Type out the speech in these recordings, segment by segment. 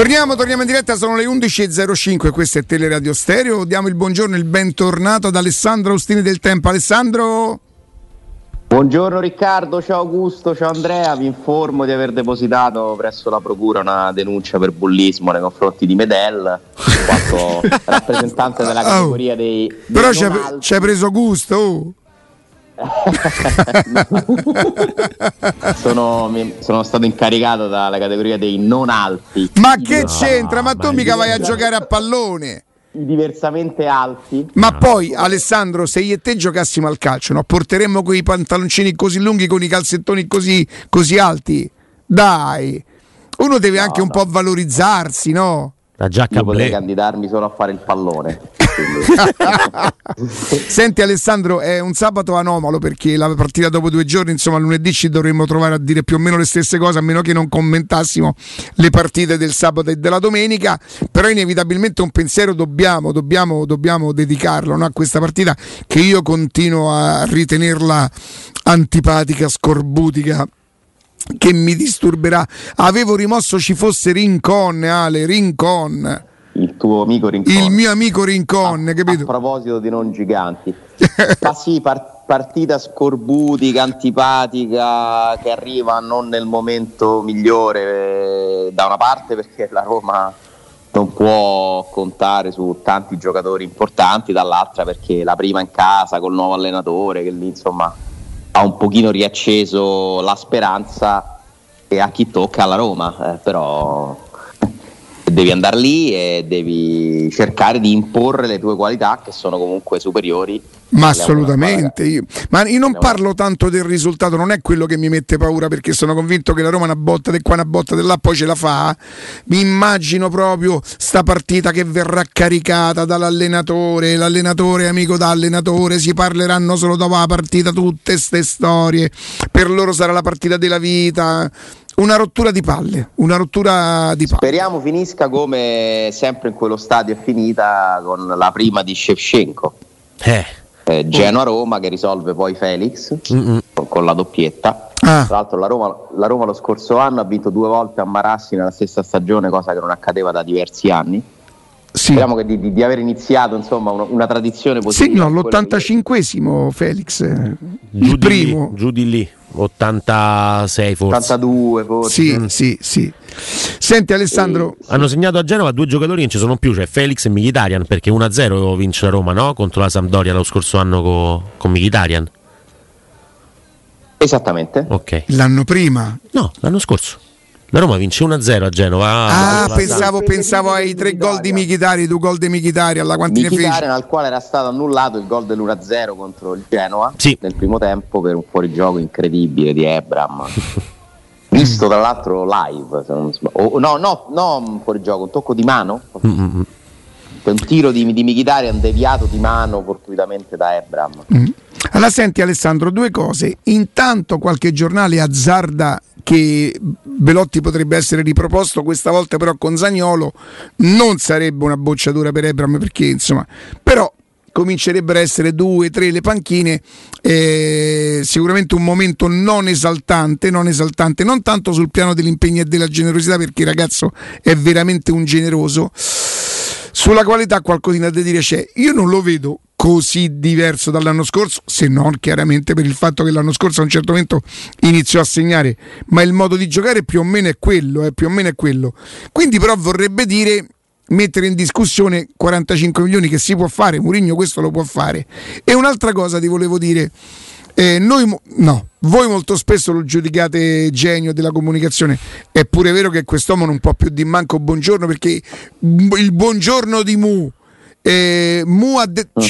Torniamo, torniamo in diretta, sono le 11.05, questo è Teleradio Stereo. Diamo il buongiorno e il bentornato ad Alessandro Austini del Tempo. Alessandro. Buongiorno Riccardo, ciao Augusto, ciao Andrea, vi informo di aver depositato presso la Procura una denuncia per bullismo nei confronti di Medel, in quanto rappresentante della categoria dei... dei Però ci hai preso gusto. Oh. sono, sono, stato incaricato dalla categoria dei non alti. Ma che c'entra? Ma tu mica vai a giocare a pallone diversamente alti. Ma poi, Alessandro, se io e te giocassimo al calcio, no? porteremmo quei pantaloncini così lunghi con i calzettoni così, così alti? Dai, uno deve no, anche no. un po' valorizzarsi, no? La giacca Io potrei candidarmi solo a fare il pallone. Senti Alessandro, è un sabato anomalo perché la partita dopo due giorni, insomma lunedì ci dovremmo trovare a dire più o meno le stesse cose, a meno che non commentassimo le partite del sabato e della domenica, però inevitabilmente un pensiero dobbiamo, dobbiamo, dobbiamo dedicarlo no? a questa partita che io continuo a ritenerla antipatica, scorbutica che mi disturberà. Avevo rimosso ci fosse Rincon, Ale, Rincon. Il tuo amico Rincon. Il mio amico Rincon, a, capito? A proposito di non giganti. Ma sì, par- partita scorbutica, antipatica, che arriva non nel momento migliore eh, da una parte perché la Roma non può contare su tanti giocatori importanti, dall'altra perché la prima in casa col nuovo allenatore che lì insomma ha un pochino riacceso la speranza e a chi tocca alla Roma, eh, però devi andare lì e devi cercare di imporre le tue qualità che sono comunque superiori. Ma assolutamente, io, ma io non parlo tanto del risultato, non è quello che mi mette paura perché sono convinto che la Roma una botta di qua, una botta di là, poi ce la fa. Mi immagino proprio sta partita che verrà caricata dall'allenatore, l'allenatore amico d'allenatore, si parleranno solo dopo la partita tutte queste storie, per loro sarà la partita della vita una rottura di palle, una rottura di palle. Speriamo finisca come sempre in quello stadio è finita con la prima di Shevchenko. Eh. Eh, Genoa-Roma che risolve poi Felix con, con, la doppietta. Ah. Tra l'altro la Roma, la Roma, lo scorso anno ha vinto due volte a Marassi nella stessa stagione, cosa che non accadeva da diversi anni. Sì. Speriamo che di, di, di, aver iniziato insomma, una, una tradizione positiva. Sì, no, l'85esimo Felix, il giù primo. Lì, giù di lì. 86 forse 82 forse sì, mm. sì, sì. senti Alessandro sì. hanno segnato a Genova due giocatori che non ci sono più cioè Felix e Mkhitaryan perché 1-0 vince la Roma no? contro la Sampdoria lo scorso anno con, con Mkhitaryan esattamente ok l'anno prima no l'anno scorso la Roma vince 1-0 a Genova. Ah, ah pensavo, pensavo, ai tre gol di Michitari, due gol di Michitari alla quantina Michitari al quale era stato annullato il gol dell'1-0 contro il Genoa sì. nel primo tempo per un fuorigioco incredibile di Ebram. Visto tra l'altro live, o, no, no, no un fuorigioco, un tocco di mano. Mm-hmm. Un tiro di, di Michitarian deviato di mano fortuitamente da Ebram. Mm. Allora senti Alessandro, due cose. Intanto qualche giornale azzarda che Belotti potrebbe essere riproposto questa volta però con Zagnolo non sarebbe una bocciatura per Ebram perché insomma però comincerebbero a essere due, tre le panchine, eh, sicuramente un momento non esaltante, non esaltante, non tanto sul piano dell'impegno e della generosità, perché il ragazzo è veramente un generoso. Sulla qualità qualcosina da dire c'è. Io non lo vedo così diverso dall'anno scorso, se non chiaramente per il fatto che l'anno scorso a un certo momento iniziò a segnare, ma il modo di giocare più o meno è quello, eh, più o meno è quello. Quindi però vorrebbe dire mettere in discussione 45 milioni che si può fare, Murigno questo lo può fare. E un'altra cosa ti volevo dire, eh, noi no, voi molto spesso lo giudicate genio della comunicazione, è pure vero che quest'uomo non può più di manco buongiorno perché il buongiorno di Mu eh, Mu ha detto.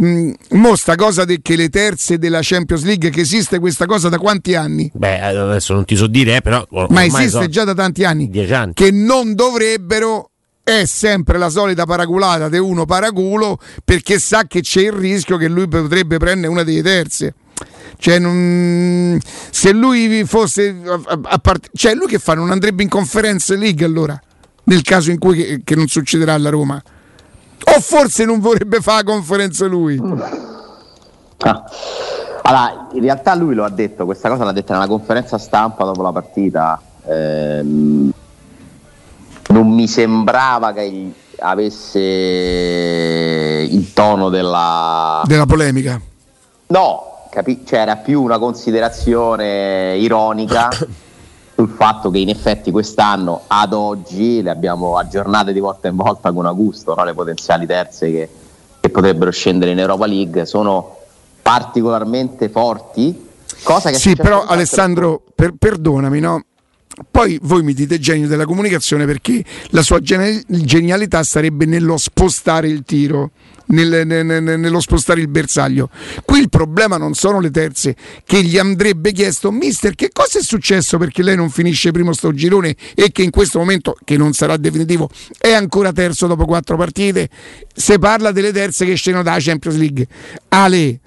Mm. Mo sta cosa de- che le terze della Champions League che esiste questa cosa da quanti anni? Beh, adesso non ti so dire, eh, però ma esiste so già da tanti anni. Dieci anni. Che non dovrebbero è sempre la solita paraculata di uno paraculo perché sa che c'è il rischio che lui potrebbe prendere una delle terze. Cioè, non, se lui fosse a, a part- cioè lui che fa? Non andrebbe in conference league allora? Nel caso in cui che, che non succederà alla Roma? O forse non vorrebbe fare la conferenza lui? Ah. Allora, in realtà lui lo ha detto, questa cosa l'ha detta nella conferenza stampa dopo la partita. Ehm, non mi sembrava che avesse il tono della, della polemica. No, capi- cioè era più una considerazione ironica sul fatto che in effetti quest'anno ad oggi le abbiamo aggiornate di volta in volta con Augusto, no? le potenziali terze che, che potrebbero scendere in Europa League sono particolarmente forti. Cosa che sì, però Alessandro, per, perdonami, no? Poi voi mi dite genio della comunicazione perché la sua genialità sarebbe nello spostare il tiro, nel, nel, nello spostare il bersaglio. Qui il problema non sono le terze, che gli andrebbe chiesto, mister, che cosa è successo perché lei non finisce primo sto girone e che in questo momento, che non sarà definitivo, è ancora terzo dopo quattro partite. Se parla delle terze che scendono dalla Champions League. Ale,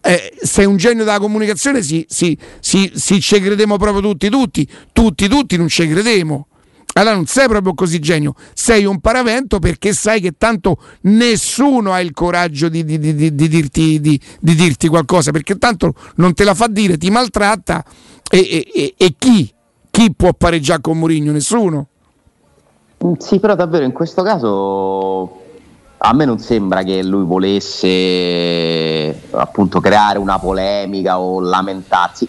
eh, sei un genio della comunicazione, sì, sì, sì, sì, ci crediamo proprio tutti, tutti, tutti, tutti non ci crediamo. Allora non sei proprio così genio, sei un paravento perché sai che tanto nessuno ha il coraggio di, di, di, di dirti, dirti, qualcosa, perché tanto non te la fa dire, ti maltratta e, e, e chi? Chi può pareggiare con Mourinho? Nessuno. Sì, però davvero in questo caso a me non sembra che lui volesse appunto creare una polemica o lamentarsi.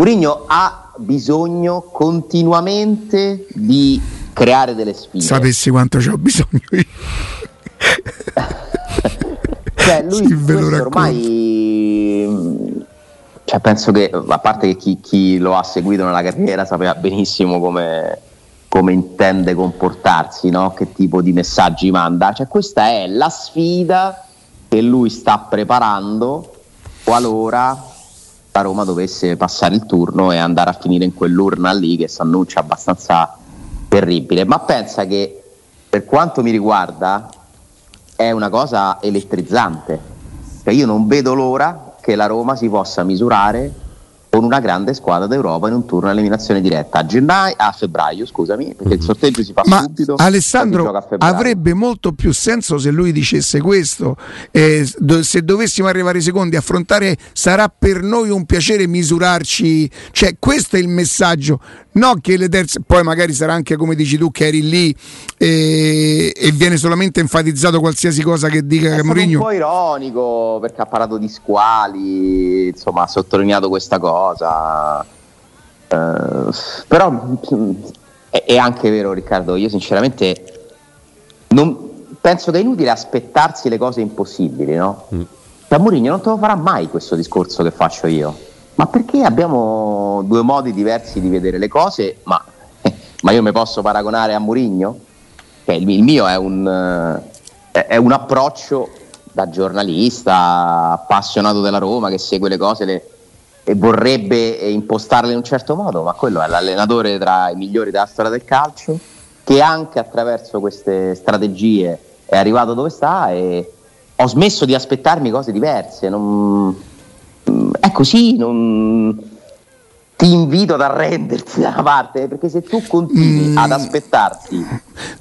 Mourinho ha bisogno continuamente di creare delle sfide. Sapessi quanto ho bisogno io. cioè lui sì, ormai cioè, penso che a parte che chi, chi lo ha seguito nella carriera sapeva benissimo come come intende comportarsi, no? che tipo di messaggi manda. Cioè, questa è la sfida che lui sta preparando qualora la Roma dovesse passare il turno e andare a finire in quell'urna lì che si annuncia abbastanza terribile. Ma pensa che per quanto mi riguarda è una cosa elettrizzante. Cioè, io non vedo l'ora che la Roma si possa misurare con una grande squadra d'Europa in un turno all'eliminazione diretta a, gennaio, a febbraio, scusami, perché il mhm. sorteggio si fa Ma subito. Alessandro avrebbe molto più senso se lui dicesse questo. Eh, do, se dovessimo arrivare secondi, affrontare sarà per noi un piacere misurarci, cioè questo è il messaggio. No, che le terze, poi magari sarà anche come dici tu che eri lì e, e viene solamente enfatizzato qualsiasi cosa che dica è Mourinho. È un po' ironico perché ha parlato di squali, insomma, ha sottolineato questa cosa. Uh, però è, è, anche vero, Riccardo. Io sinceramente non, penso che è inutile aspettarsi le cose impossibili, no? Mm. Da Mourinho non te lo farà mai questo discorso che faccio io ma perché abbiamo due modi diversi di vedere le cose, ma, eh, ma io mi posso paragonare a Murigno? Cioè, il, il, mio è un, eh, è un, approccio da giornalista appassionato della Roma che segue le cose le, e vorrebbe impostarle in un certo modo, ma quello è l'allenatore tra i migliori della storia del calcio che anche attraverso queste strategie è arrivato dove sta e ho smesso di aspettarmi cose diverse. Non, è così, non... ti invito ad arrenderti da una parte, perché se tu continui mm. ad aspettarti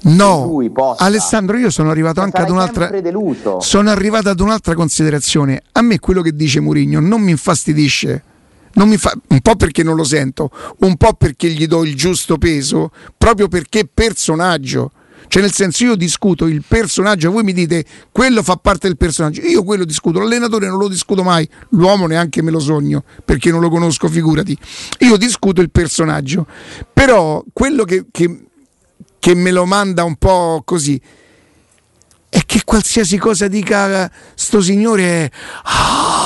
no, possa, Alessandro, io sono arrivato anche ad un'altra sono arrivato ad un'altra considerazione. A me quello che dice Murigno non mi infastidisce. Non mi fa, un po' perché non lo sento, un po' perché gli do il giusto peso, proprio perché personaggio. Cioè, nel senso, io discuto il personaggio, voi mi dite quello fa parte del personaggio. Io quello discuto, l'allenatore non lo discuto mai, l'uomo neanche me lo sogno perché non lo conosco, figurati. Io discuto il personaggio. Però quello che, che, che me lo manda un po' così è che qualsiasi cosa dica sto signore è... Ah,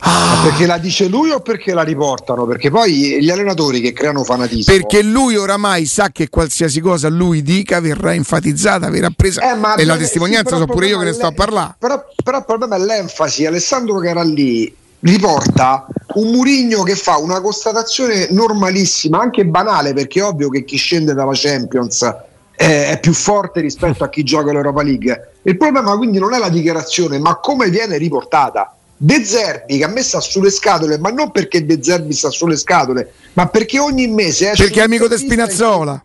ah. Perché la dice lui o perché la riportano? Perché poi gli allenatori che creano fanatismo. Perché lui oramai sa che qualsiasi cosa lui dica verrà enfatizzata, verrà presa. Eh, e la testimonianza sì, so pure io che ne sto a parlare. Però, però il problema è l'enfasi. Alessandro che era lì riporta un Murigno che fa una constatazione normalissima, anche banale, perché è ovvio che chi scende dalla Champions è più forte rispetto a chi gioca l'Europa League. Il problema quindi non è la dichiarazione, ma come viene riportata. De Zerbi che a me sta sulle scatole, ma non perché De Zerbi sta sulle scatole, ma perché ogni mese esce Perché è amico di Spinazzola.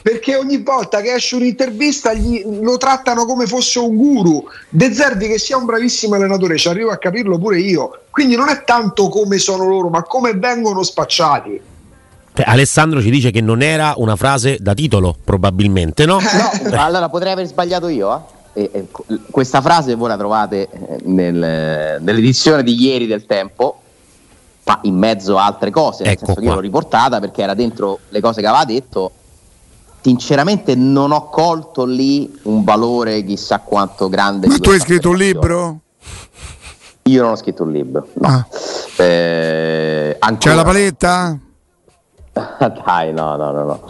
Perché ogni volta che esce un'intervista gli, lo trattano come fosse un guru. De Zerbi che sia un bravissimo allenatore, ci arrivo a capirlo pure io. Quindi non è tanto come sono loro, ma come vengono spacciati. Cioè, Alessandro ci dice che non era una frase da titolo, probabilmente, no? No, allora potrei aver sbagliato io. Eh? E, e, questa frase voi la trovate eh, nel, nell'edizione di ieri del Tempo, ma in mezzo a altre cose. Nel Ecco senso che io qua. l'ho riportata perché era dentro le cose che aveva detto. Sinceramente non ho colto lì un valore chissà quanto grande. Ma di tu hai scritto un libro? Io non ho scritto un libro. No. Ah. Eh, C'è ancora la no. paletta? Dai, no, no, no, no.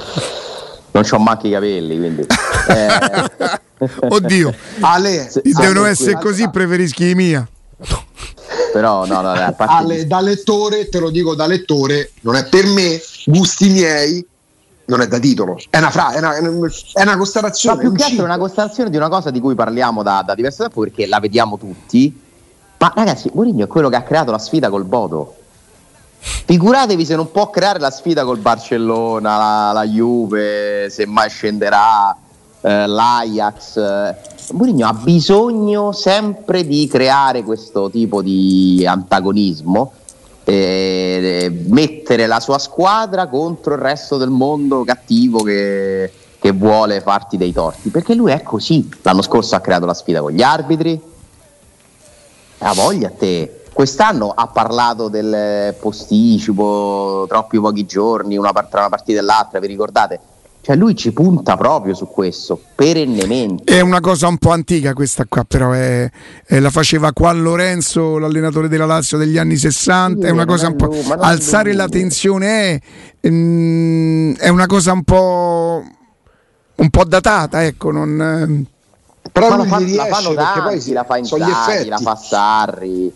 Non c'ho manco i capelli, quindi. eh, Oddio, Ale, Se- se devono per essere così preferisci i mia. però, no, no, a parte Ale, da lettore, te lo dico da lettore, non è per me, gusti miei, non è da titolo, è una, fra- è una, è una- una Ma constatazione. più che altro è una constatazione di una cosa di cui parliamo da, da diverso tempo perché la vediamo tutti. Ma ragazzi, Mourinho è quello che ha creato la sfida col Bodo. Figuratevi se non può creare la sfida col Barcellona, la, la Juve, se mai scenderà, eh, l'Ajax. eh. Mourinho ha bisogno sempre di creare questo tipo di antagonismo, mettere la sua squadra contro il resto del mondo cattivo che, che vuole farti dei torti, perché lui è così. L'anno scorso ha creato la sfida con gli arbitri, ha voglia a te. Quest'anno ha parlato del posticipo, troppi pochi giorni, una tra una partita e l'altra, vi ricordate? Cioè lui ci punta proprio su questo, perennemente. È una cosa un po' antica questa qua, però è- è- la faceva qua Lorenzo, l'allenatore della Lazio degli anni 60, Sì, è una cosa un po'... lui, Alzare lui. la tensione è, mm, è una cosa un po'... un po' datata, ecco, non... Però Ma la, fa- la fanno perché tanti, poi si- la fa sono gli Inzaghi, effetti. la fa Sarri.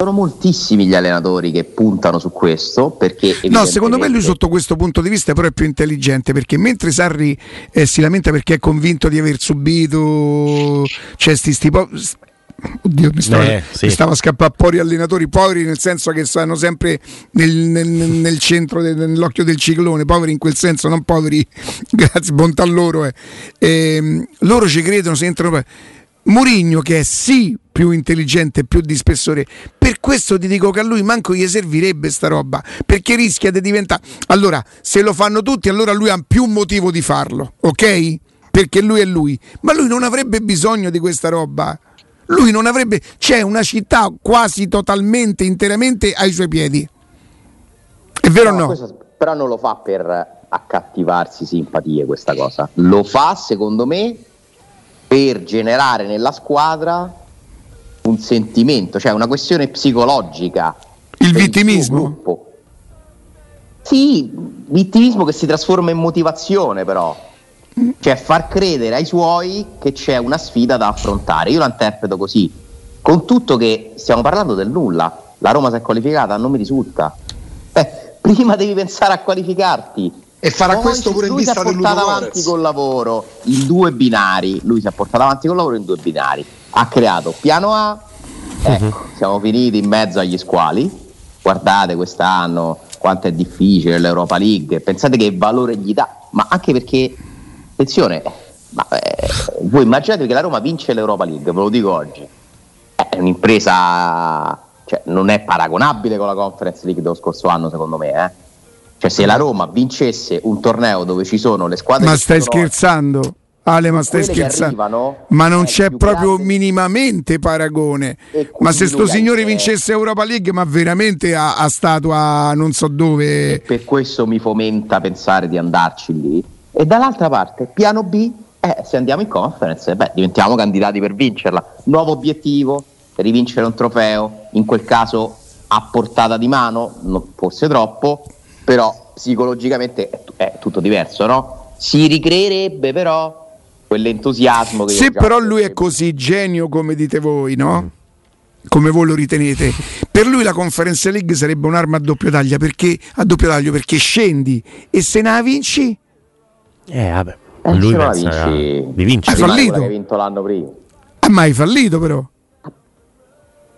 Sono moltissimi gli allenatori che puntano su questo perché No, secondo me lui evidentemente- sotto questo punto di vista però è più intelligente perché mentre Sarri eh, si lamenta perché è convinto di aver subito cioè sti, sti po- Oddio, mi stava, Eh, sì. mi stava a scappare poveri allenatori, poveri nel senso che stanno sempre nel, nel- nel centro, de- nell'occhio del ciclone, poveri in quel senso, non poveri, grazie, bontà loro. eh. Ehm, loro ci credono, se entrano. Murigno che è sì più intelligente, più di spessore, per questo ti dico che a lui manco gli servirebbe sta roba, perché rischia di diventare... Allora, se lo fanno tutti, allora lui ha più motivo di farlo, ok? Perché lui è lui, ma lui non avrebbe bisogno di questa roba. Lui non avrebbe... C'è una città quasi totalmente, interamente ai suoi piedi. È vero o no? questo- però non lo fa per accattivarsi simpatie questa cosa. Lo fa, secondo me, per generare nella squadra un sentimento, cioè una questione psicologica. Il vittimismo? gruppo. Sì, vittimismo che si trasforma in motivazione però. Cioè far credere ai suoi che c'è una sfida da affrontare. Io la interpreto così. Con tutto che stiamo parlando del nulla. La Roma si è qualificata, non mi risulta. Eh, prima devi pensare a qualificarti. E farà Poi questo pure in lui si è vista del portato avanti col lavoro in due binari. Lui si è portato avanti col lavoro in due binari. Ha creato piano A. Ecco, siamo finiti in mezzo agli squali. Guardate quest'anno quanto è difficile l'Europa League. Pensate che valore gli dà, ma anche perché, attenzione, ma, eh, voi immaginate che la Roma vince l'Europa League, ve lo dico oggi. È un'impresa, cioè, non è paragonabile con la Conference League dello scorso anno, secondo me. Eh. Cioè, se la Roma vincesse un torneo dove ci sono le squadre Ma stai sono scherzando? Ale, ma stai scherzando? Ma non c'è proprio grande- minimamente paragone. E Ma se sto signore vincesse Europa League, ma veramente a, a statua non so dove. per questo mi fomenta pensare di andarci lì. E dall'altra parte, piano B, eh, se andiamo in conference, beh, diventiamo candidati per vincerla. Nuovo obiettivo, rivincere un trofeo, in quel caso a portata di mano, no, forse troppo, però psicologicamente è, è tutto diverso, no? Si ricreerebbe però quell'entusiasmo che Se però lui è così genio come dite voi, no? Come voi lo ritenete, per lui la Conference League sarebbe un'arma a doppio taglio perché, a doppio taglio perché scendi e se ne la vinci, Eh, vabbè. Eh, Lui pensa vinci- di vincere. Hai fallito? hai vinto l'anno prima. ha mai fallito però.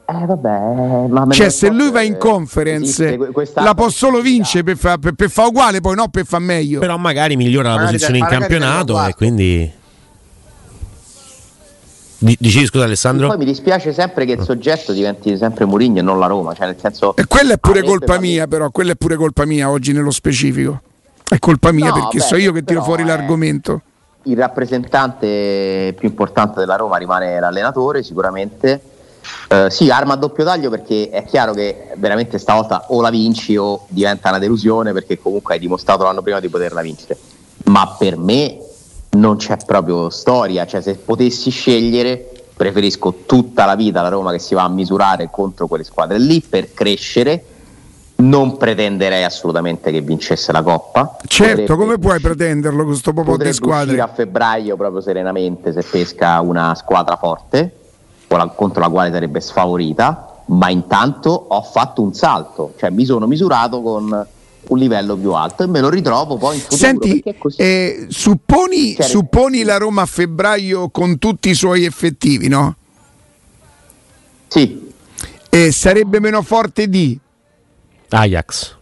Eh vabbè, ma Cioè, se lui va in conference, la può solo vincere per fare per, per fa uguale, poi no per far meglio. Però magari migliora la Magari posizione in campionato e quindi Dicevi scusa Alessandro? E poi mi dispiace sempre che il soggetto diventi sempre Mourinho e non la Roma, cioè nel senso E quella è pure colpa mia, però, quella è pure colpa mia oggi nello specifico. È colpa mia No, perché beh, so io che tiro fuori è- l'argomento. il rappresentante più importante della Roma rimane l'allenatore sicuramente. Eh, sì, arma a doppio taglio perché è chiaro che veramente stavolta o la vinci o diventa una delusione perché comunque hai dimostrato l'anno prima di poterla vincere. Ma per me non c'è proprio storia, cioè se potessi scegliere preferisco tutta la vita la Roma che si va a misurare contro quelle squadre lì per crescere. Non pretenderei assolutamente che vincesse la Coppa. Certo, Potrebbe come puoi pretenderlo con sto po' di squadre? a febbraio proprio serenamente se pesca una squadra forte la- contro la quale sarebbe sfavorita ma intanto ho fatto un salto cioè mi sono misurato con un livello più alto e me lo ritrovo poi in futuro Senti, eh, supponi, Cioè, supponi la Roma a febbraio con tutti i suoi effettivi, no? sì E sarebbe meno forte di Ajax.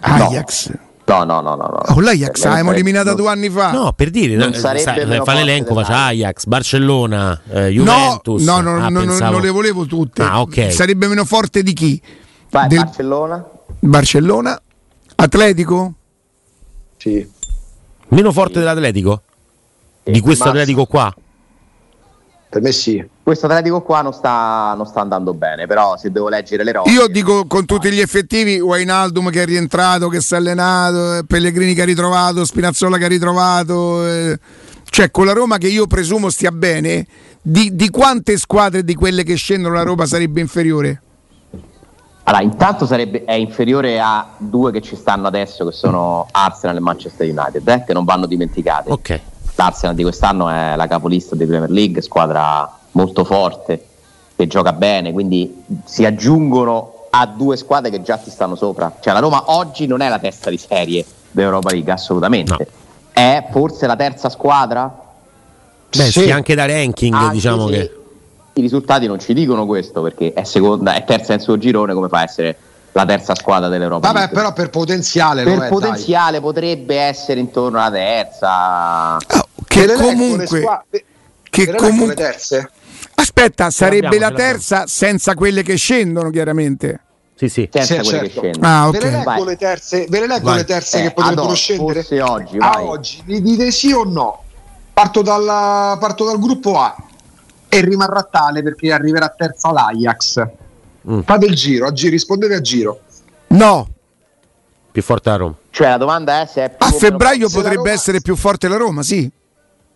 Ajax. no no no no, no. Oh, l'Ajax l'abbiamo non eliminata sarebbe- due anni fa. No, per dire, Non eh, sarebbe sai, meno fa l'elenco, dell'Ajax. Ajax, Barcellona, eh, no, Juventus. no, no, Ah, no, no, pensavo- non le volevo tutte. Ah, ok. Sarebbe meno forte di chi? vai Del- Barcellona Barcellona? Atletico? Sì. Meno forte dell'Atletico? Di questo Atletico qua? Per me sì. questo Atletico qua non sta, non sta andando bene però se devo leggere le robe Io dico con tutti gli effettivi, Wijnaldum che è rientrato, che si è allenato, eh, Pellegrini che ha ritrovato, Spinazzola che ha ritrovato, eh, cioè con la Roma che io presumo stia bene, di, di quante squadre di quelle che scendono la Roma sarebbe inferiore? Allora, intanto sarebbe, è inferiore a due che ci stanno adesso, che sono Arsenal e Manchester United, eh, che non vanno dimenticate. Ok. L'Arsenal di quest'anno è la capolista di Premier League, squadra molto forte, che gioca bene, quindi si aggiungono a due squadre che già ti stanno sopra. Cioè la Roma oggi non è la testa di serie dell'Europa League, assolutamente. No. È forse la terza squadra? Beh, sì, Sì. anche da ranking, Anche diciamo se che. I risultati non ci dicono questo, perché è seconda, è terza nel suo girone, come fa a essere la terza squadra dell'Europa Vabbè, League? però per potenziale lo per è, potenziale potrebbe essere intorno alla terza. Dai. che Ve le leggo le comunque, squa- ve- che comunque- terze? aspetta, sarebbe la terza senza quelle che scendono chiaramente. Sì, sì. senza Sì, quelle certo. che scendono. Ah, Ve le ok. leggo Vai. le terze, ve le leggo le terze Eh, che potrebbero oggi, scendere? forse oggi, a vai. oggi, mi dite sì o no? Parto, dalla- parto dal gruppo A e rimarrà tale perché arriverà terza l'Ajax. Mm. Fate il giro, a giro, rispondete a giro. No, Più forte la Roma. Cioè la domanda è se è più a febbraio se potrebbe Roma- essere più forte la Roma, sì.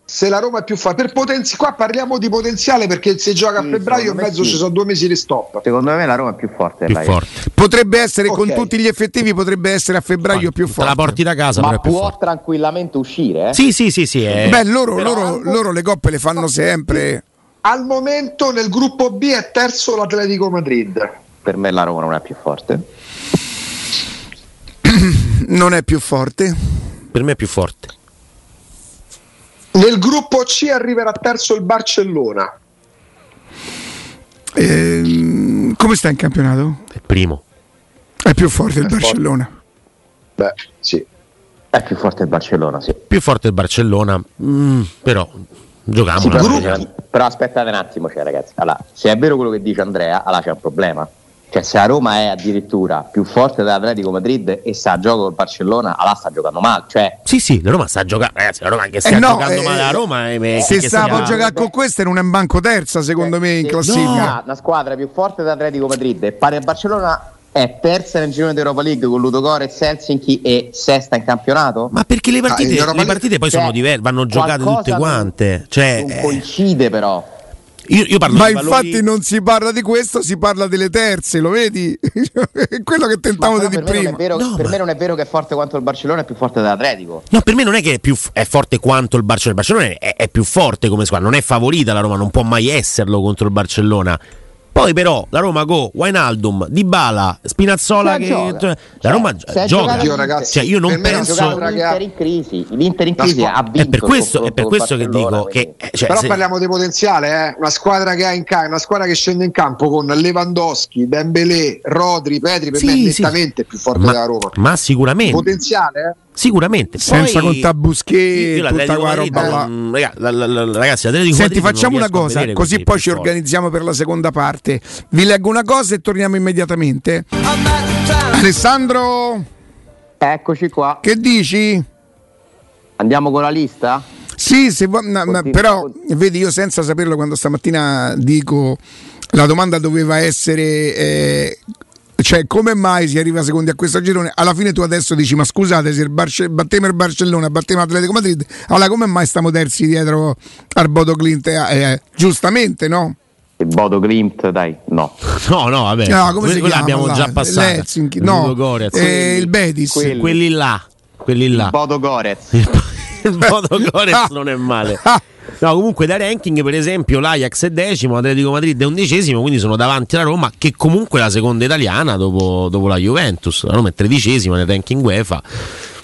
Se la Roma è più forte, per potenzi- qua parliamo di potenziale perché se gioca Sì, a febbraio me mezzo sì. ci sono due mesi di stop. Secondo me la Roma è più forte. Più forte. Potrebbe essere con Ok. tutti gli effettivi, potrebbe essere a febbraio più Te forte. la porti da casa, però Ma è più può forte. tranquillamente uscire, eh? Sì, sì, sì, sì. È... Beh, loro, loro- loro le coppe le fanno sempre. Al momento nel gruppo B è terzo l'Atletico Madrid. Per me la Roma non è più forte. Non è più forte. Per me è più forte. Nel gruppo C arriverà terzo il Barcellona. Ehm, come sta in campionato? È il primo. È più forte il È forte. Barcellona. Beh, sì. È più forte il Barcellona, sì. Più forte il Barcellona. Mm, però giochiamo. Sì, però, però aspettate un attimo, cioè, ragazzi. Allora, se è vero quello che dice Andrea, allora c'è un problema. Cioè, se la Roma è addirittura più forte dell'Atletico Madrid e sta a gioco col Barcellona, allora sta giocando male. Cioè, Sì, sì, la Roma sta giocando. Ragazzi, la Roma che sta Eh no, giocando eh, male la Roma. eh, eh, Se che sta sia- a giocare con queste non è in banco terza, secondo me, in classifica. se una squadra più forte dell'Atletico Madrid e pari al Barcellona è terza nel girone d'Europa League con Ludogorets, Helsinki e sesta in campionato? Ma perché le partite, Ah, in Europa le League- partite poi Cioè, sono diverse, vanno giocate tutte non- quante. Cioè, non eh, coincide però. io, io parlo Ma di valori- infatti non si parla di questo, si parla delle terze, lo vedi? È quello che tentavo di non prima. vero, No, per ma- me non è vero che è forte quanto il Barcellona, è più forte dell'Atletico. No, per me non è che è, più, è forte quanto il Barcellona. Il Barcellona è, è più forte come squadra, non è favorita la Roma, non può mai esserlo contro il Barcellona. Poi però la Roma go, Wijnaldum, Dybala, Spinazzola che gioca. la Cioè, Roma ha gioca. Io, ragazzi, Cioè, io non penso- L'Inter in crisi, l'Inter in crisi ha vinto È per questo, è per questo che dico che quindi- cioè, Però se- parliamo di potenziale, eh? una squadra che ha in campo, una squadra che scende in campo con Lewandowski, Dembélé, Rodri, Petri, per Sì, me è sì. nettamente più forte ma, della Roma. ma sicuramente. Potenziale, eh? Sicuramente. Senza contare Busquets, io tutta Madrid roba là. non- raga, la- la- la- ragazzi, l'Atletico Senti, facciamo una cosa, così poi ci organizziamo per la seconda parte. Vi leggo una cosa e torniamo immediatamente. Alessandro, Eccoci qua. che dici? Andiamo con la lista? Sì, se vuoi- no, ma Continua, però continua. vedi, io senza saperlo quando stamattina dico la domanda doveva essere eh, cioè come mai si arriva secondi a questo girone? Alla fine tu adesso dici ma scusate se il Barce- battiamo il Barcellona, battiamo l'Atletico Madrid, allora come mai stiamo terzi dietro al Bodo Clint? Eh, eh, giustamente, no? Il Bodo Glimt, dai, no. No, no, vabbè. No, come si quella chiama, abbiamo là? già passato. L'Helsinki, no, eh, il Betis. quelli. quelli là, quelli là. Bodo Gorez. il Bodo Gorez non è male. No, comunque da ranking, per esempio, l'Ajax è decimo, l'Atletico Madrid è undicesimo, quindi sono davanti alla Roma, che comunque è la seconda italiana dopo, dopo la Juventus. La Roma è tredicesima nel ranking UEFA.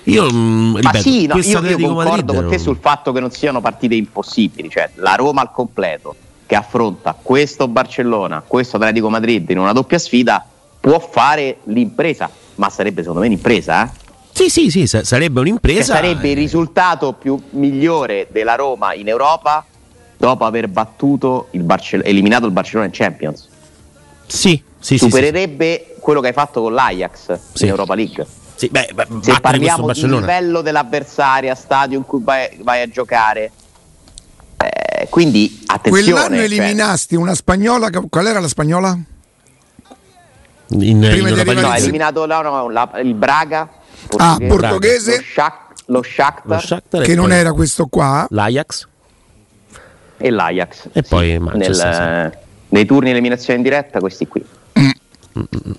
Io mm, Ma ripeto, sì, no, io, io Atletico concordo Madrid con te sul fatto che non siano partite impossibili, cioè la Roma al completo che affronta questo Barcellona, questo Atletico Madrid in una doppia sfida può fare l'impresa, ma sarebbe secondo me un'impresa, eh? Sì, sì, sì, sa- sarebbe Cioè, un'impresa. sarebbe il risultato più migliore della Roma in Europa dopo aver battuto il Barcel- eliminato il Barcellona in Champions. Sì, sì, sì, sì. Supererebbe quello che hai fatto con l'Ajax Sì. in Europa League. Sì, beh, beh, Se parliamo di livello dell'avversaria, stadio in cui vai, vai a giocare, eh, quindi attenzione. Quell'anno cioè, eliminasti una spagnola, qual era la spagnola? in, Prima in di arrivare no, ha eliminato la- no, la- il Braga, Ah, portoghese, portoghese. lo, Shak- lo Shakhtar Lo Shakhtar e Che non poi era questo qua. l'Ajax. e l'Ajax. E sì, poi nel- nei turni di eliminazione in diretta, questi qui.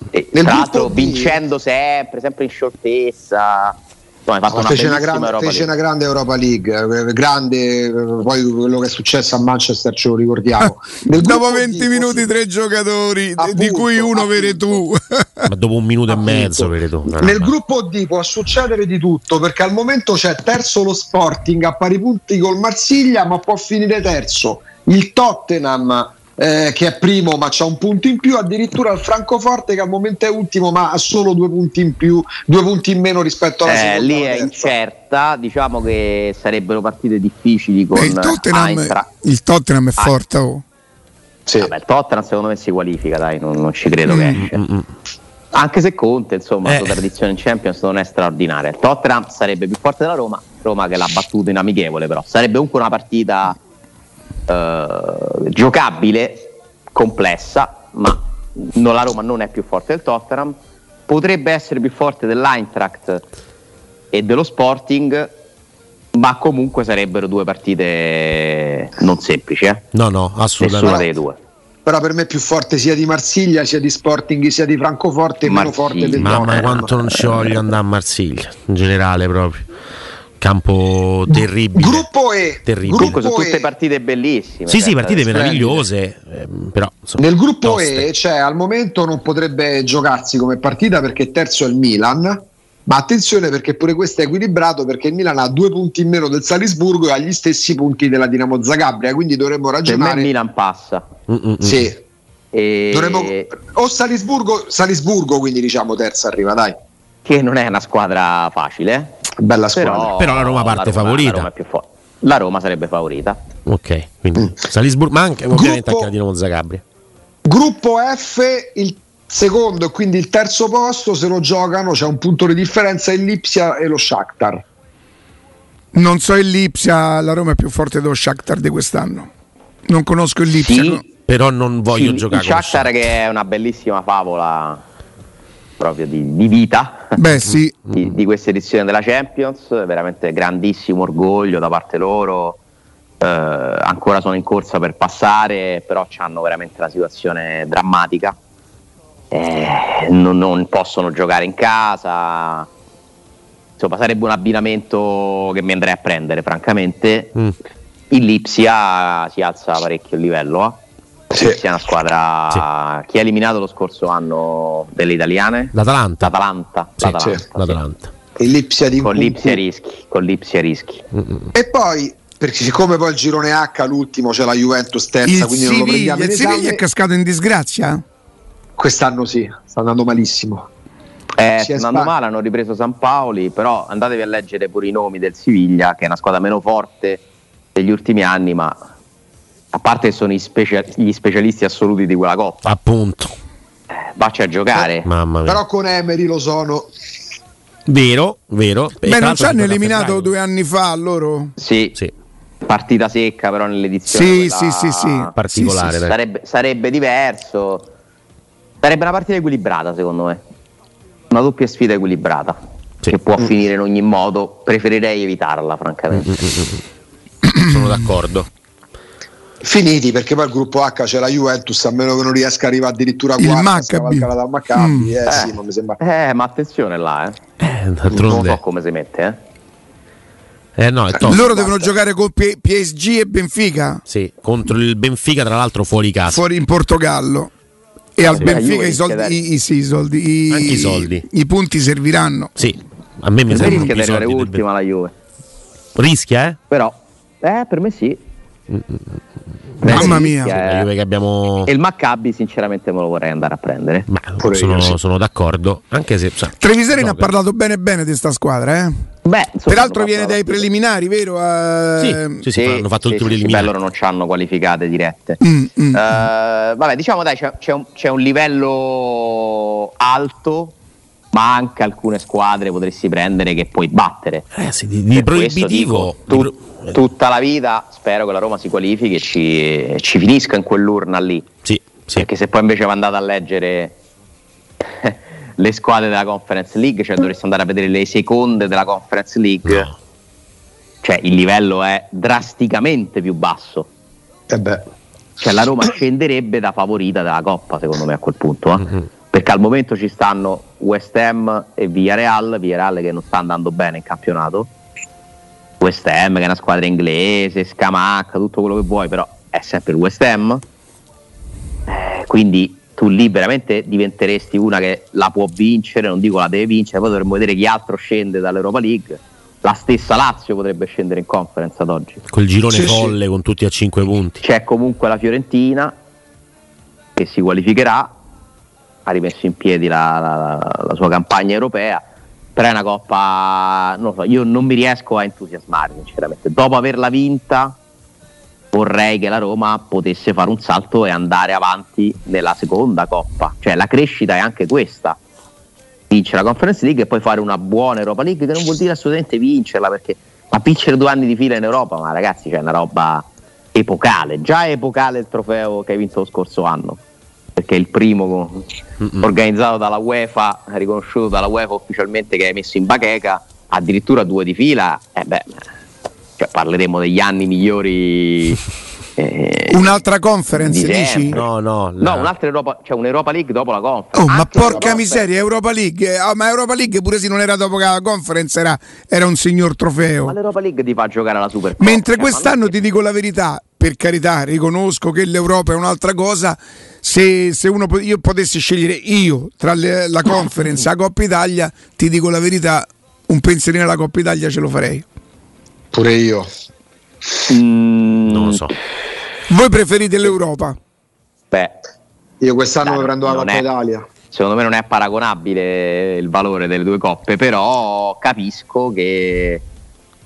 E, Nel tra l'altro vincendo sempre, sempre in scioltezza. Hai fatto una fece, una grande, Europa fece League. una grande Europa League, eh, grande, eh, poi quello che è successo a Manchester ce lo ricordiamo. Nel Dopo gruppo 20 D, minuti tre giocatori, di Appunto, cui uno vede tu. Ma dopo un minuto e Appunto. mezzo, vedi tu. No, no, Nel ma- gruppo D può succedere di tutto perché al momento c'è terzo lo Sporting a pari punti col Marsiglia, ma può finire terzo il Tottenham. Eh, che è primo ma c'ha un punto in più addirittura il Francoforte che al momento è ultimo ma ha solo due punti in più due punti in meno rispetto alla Eh, seconda lì è terza. incerta, diciamo che sarebbero partite difficili con Eh, il, Tottenham, Eintracht. il Tottenham è Ah. forte. oh. Sì. Vabbè, il Tottenham secondo me si qualifica, dai, non, non ci credo che esce. Mm, mm. Anche se Conte, insomma, la Eh. sua tradizione in Champions non è straordinaria. Il Tottenham sarebbe più forte della Roma, Roma che l'ha battuto in amichevole, però sarebbe comunque una partita eh, giocabile, complessa, ma la Roma non è più forte del Tottenham. Potrebbe essere più forte dell'Eintracht e dello Sporting, ma comunque sarebbero due partite non semplici, eh? No, no, nessuna assolutamente. delle due. però per me è più forte sia di Marsiglia sia di Sporting sia di Francoforte meno Marsiglia. forte del Mamma Tottenham. quanto non ci voglio andare a Marsiglia, in generale proprio. Campo terribile. gruppo E Terribile. Comunque sono Gruppo tutte E. partite bellissime. Sì, sì, cioè, partite splendide. meravigliose, ehm, però insomma, Nel gruppo toste. E, cioè, al momento non potrebbe giocarsi come partita perché terzo è il Milan. Ma attenzione perché pure questo è equilibrato perché il Milan ha due punti in meno del Salisburgo e ha gli stessi punti della Dinamo Zagabria, quindi dovremmo Per me il ragionare. Milan passa. Mm, mm, mm. Sì, E... dovremmo- o Salisburgo, Salisburgo, quindi diciamo terza arriva, dai. Che non è una squadra facile. Bella squadra. Però, Però la Roma parte Roma- favorita. La Roma, forte. La Roma sarebbe favorita. Ok, quindi Salisburgo, ma anche Gruppo- ovviamente anche la Dinamo Zagabria. Gruppo F, il secondo e quindi il terzo posto, se lo giocano c'è un punto di differenza il Lipsia e lo Shakhtar. Non so il Lipsia, la Roma è più forte dello Shakhtar di quest'anno. Non conosco il Lipsia. Sì, no. Però non voglio il, giocare il con Shakhtar che è una bellissima favola proprio di, di vita Beh, sì, di, di questa edizione della Champions, veramente grandissimo orgoglio da parte loro. Eh, ancora sono in corsa per passare, però hanno veramente una situazione drammatica. Eh, non, non possono giocare in casa. Insomma, sarebbe un abbinamento che mi andrei a prendere, francamente. Mm. Il Lipsia si alza parecchio il livello. eh. Sì. È una squadra chi ha eliminato lo scorso anno delle italiane? L'Atalanta. L'Atalanta. Sì, l'Atalanta, sì, sì. l'Atalanta. Lipsia di Con. Lipsia rischi, con Lipsia rischi. Mm, mm. E poi, perché siccome poi il girone H, l'ultimo c'è la Juventus terza, il quindi non lo Siviglia, prendiamo in il Siviglia è cascato in disgrazia? Quest'anno sì, sta andando malissimo. Eh, andando male hanno ripreso San Paoli, però andatevi a leggere pure i nomi del Siviglia, che è una squadra meno forte degli ultimi anni, ma a parte che sono specia- gli specialisti assoluti di quella coppa. Appunto. Eh, vacci a giocare. Mamma mia. Però con Emery lo sono. Vero, vero. Beh, non ci hanno eliminato due anni fa loro? Sì. Sì. Partita secca però nell'edizione sì, sì, sì, sì. particolare. Sì, sì, sarebbe, sarebbe diverso. Sarebbe una partita equilibrata secondo me. Una doppia sfida equilibrata. Sì. Che può finire in ogni modo. Preferirei evitarla francamente. Sono d'accordo. Finiti perché poi il gruppo H c'è la Juventus a meno che non riesca a arrivare addirittura a Il quarta Maccabi. scavalcata dal Maccabi Mm. eh, Eh. sì, ma sembra Eh, ma attenzione là, eh. Eh, Non so come si mette, eh. Eh, no, è tosto. Loro devono giocare con P- PSG e Benfica Sì, contro il Benfica, tra l'altro fuori casa. fuori in Portogallo. E al Sì, Benfica i soldi, i, i- sì, i soldi, i- i soldi. i punti serviranno. Sì, a me mi servono rischia di arrivare ultima la Juve. Rischia, eh? Però, eh, per me sì. Mamma Eh, mia. eh. Che abbiamo. E il Maccabi sinceramente me lo vorrei andare a prendere. Ma Pure sono, io, sì. sono d'accordo, anche se. sa, Treviseri ne ha parlato bene bene di sta squadra, eh? Beh, insomma, Peraltro viene dai preliminari, vero? Eh, Sì, sì, sì, hanno fatto sì, l'ultimo sì, sì, preliminare. beh, loro non hanno qualificate dirette. mm, mm. Eh, vabbè, diciamo dai, c'è, c'è un, c'è un livello alto, ma anche alcune squadre potresti prendere che puoi battere. Eh sì, di, di Per questo proibitivo. dico, di tu- pro- tutta la vita spero che la Roma si qualifichi e ci, ci finisca in quell'urna lì. Sì, sì. Perché se poi invece andate a leggere le squadre della Conference League, cioè dovreste andare a vedere le seconde della Conference League, No. cioè il livello è drasticamente più basso. eh beh. Cioè la Roma scenderebbe da favorita della Coppa, secondo me a quel punto. eh. Mhm. Perché al momento ci stanno West Ham e Villarreal, Villarreal che non sta andando bene in campionato. West Ham che è una squadra inglese, Scamacca, tutto quello che vuoi, però è sempre il West Ham. Eh, quindi tu lì veramente diventeresti una che la può vincere, non dico la deve vincere, poi dovremmo vedere chi altro scende dall'Europa League. La stessa Lazio potrebbe scendere in conference ad oggi. Col girone Sì, sì. folle con tutti a 5 punti. C'è comunque la Fiorentina che si qualificherà, ha rimesso in piedi la, la- la sua campagna europea, però è una coppa, non lo so, io non mi riesco a entusiasmare sinceramente. Dopo averla vinta vorrei che la Roma potesse fare un salto e andare avanti nella seconda coppa, cioè la crescita è anche questa. Vincere la Conference League e poi fare una buona Europa League che non vuol dire assolutamente vincerla perché ma vincere due anni di fila in Europa, ma ragazzi c'è una roba epocale, già epocale il trofeo che hai vinto lo scorso anno, perché è il primo Mm-mm. organizzato dalla UEFA, riconosciuto dalla UEFA ufficialmente che hai messo in bacheca, addirittura due di fila, eh beh, cioè parleremo degli anni migliori. eh, Un'altra conference, di dici? No, no. No, la- un'altra Europa, cioè un'Europa League dopo la conference. Oh, ma Anche porca conference- miseria, Europa League. Ah, ma Europa League pure se non era dopo che la conference era, era un signor trofeo. Ma l'Europa League ti fa giocare alla Super Mentre Coppa, ma quest'anno è ti dico la verità, per carità, riconosco che l'Europa è un'altra cosa. Se, se uno io potessi scegliere io tra le- la conference e la Coppa Italia, ti dico la verità, un pensierino alla Coppa Italia ce lo farei. Pure io. Mm, Non lo so. Voi preferite l'Europa? Beh, Io quest'anno Dai, prendo la Coppa è- Italia. secondo me non è paragonabile il valore delle due coppe, però capisco che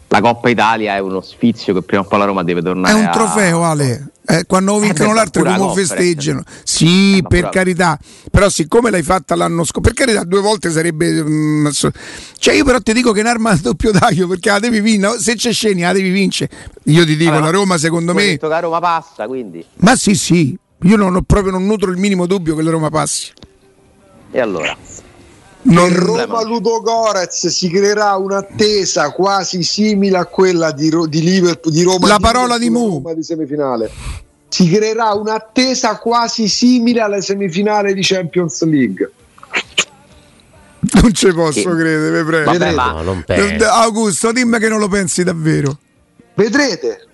la Coppa Italia è uno sfizio che prima o poi la Roma deve È tornare un a- trofeo, Ale. Eh, quando vincono beh, l'altro come conference. festeggiano. Sì, ma per pure- carità. Però siccome l'hai fatta l'anno scorso, per carità due volte sarebbe... mm, so- cioè io però ti dico che è un'arma a doppio taglio perché la devi vincere. Se c'è sceni la devi vincere. Io ti dico, Vabbè, la ma Roma secondo me... detto che la Roma passa, quindi. Ma sì, sì. Io non ho proprio non nutro il minimo dubbio che la Roma passi. E allora? Non- In Roma Ludo Gorez si creerà un'attesa quasi simile a quella di, Ro- di Liverpool di Roma La parola di Mu. Roma di semifinale. Si creerà un'attesa quasi simile alle semifinali di Champions League. non ci posso Sì. credere, prego. Vabbè, ma No, non Eh, penso. Augusto, dimmi che non lo pensi davvero. Vedrete.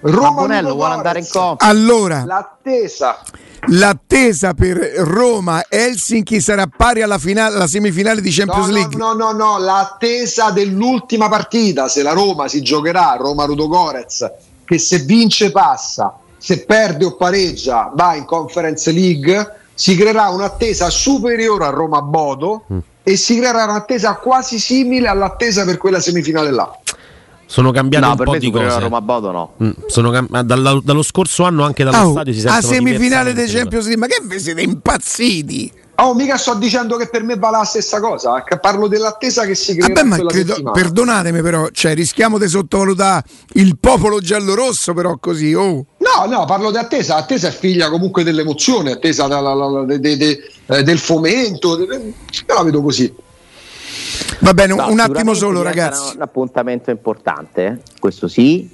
Ma Roma Bonello vuole andare in. Coppa. Allora, L'attesa. L'attesa per Roma-Helsinki sarà pari alla, finale, alla semifinale di No, Champions no, League. no, no, no, l'attesa dell'ultima partita, se la Roma si giocherà Roma Rudo Gorez, che se vince passa, se perde o pareggia va in Conference League, si creerà un'attesa superiore a Roma Bodo mm. e si creerà un'attesa quasi simile all'attesa per quella semifinale là. Sono cambiate no, un po' di cose. Roma Bodo no. Mm, cam- dallo, dallo, scorso anno anche dallo oh, stadio si sentono A semifinale dei Champions League, ma che vi siete impazziti? Oh, mica sto dicendo che per me va la stessa cosa. Parlo dell'attesa che si crea. Vabbè, ma credo, perdonatemi, però, cioè, rischiamo di sottovalutare il popolo giallorosso, però così. Oh. No, no, parlo di attesa. Attesa è figlia comunque dell'emozione, attesa da, da, da, de, de, eh, del fomento. Io la vedo così. Va bene, no, un attimo solo, ragazzi. Un appuntamento importante, questo sì,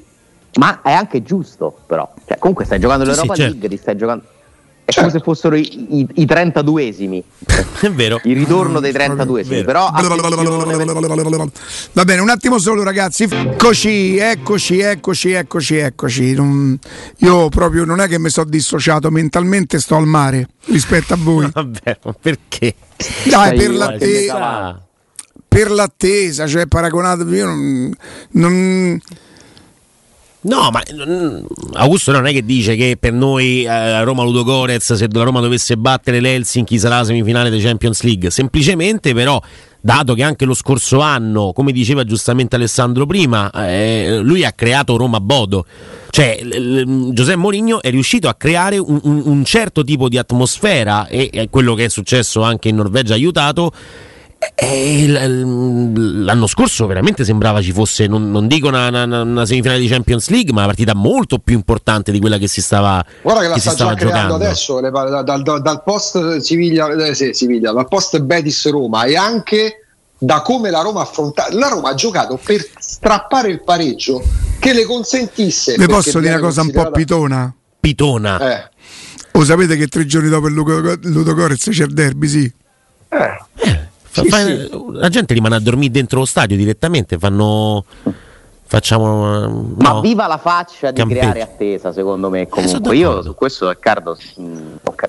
ma è anche giusto, però. Cioè, comunque stai giocando l'Europa sì, League, certo. stai giocando è certo. come se fossero i, i, i 32esimi. È vero. Il ritorno dei 32esimi. Però Va bene, un attimo solo ragazzi. Eccoci, eccoci, eccoci, eccoci, eccoci. Non, io proprio non è che mi sono dissociato mentalmente, sto al mare rispetto a voi. Vabbè, perché? Dai, per l'attesa. Per l'attesa, cioè paragonato, io non, non No, ma Augusto non è che dice che per noi eh, Roma Ludo Gorez, se la Roma dovesse battere l'Helsinki sarà la semifinale dei Champions League. Semplicemente però, dato che anche lo scorso anno, come diceva giustamente Alessandro prima, eh, lui ha creato Roma Bodo. Cioè, Giuseppe Mourinho è riuscito a creare un, un, un certo tipo di atmosfera e, e quello che è successo anche in Norvegia ha aiutato e l'anno scorso veramente sembrava ci fosse, non, non dico una, una, una, semifinale di Champions League, ma una partita molto più importante di quella che si stava Guarda che la sta già creando adesso, dal, dal, dal, post Siviglia, eh, sì, Siviglia, dal post Betis Roma e anche da come la Roma ha affrontato. La Roma ha giocato per strappare il pareggio che le consentisse. Vi posso dire una cosa un po' pitona? Pitona. Eh. O sapete che tre giorni dopo il Ludo Corez c'è il derby, sì? Eh. eh. Sì, fa, sì. La gente rimane a dormire dentro lo stadio direttamente, fanno facciamo no, ma viva la faccia di campeggio. creare attesa secondo me comunque. Io su questo Riccardo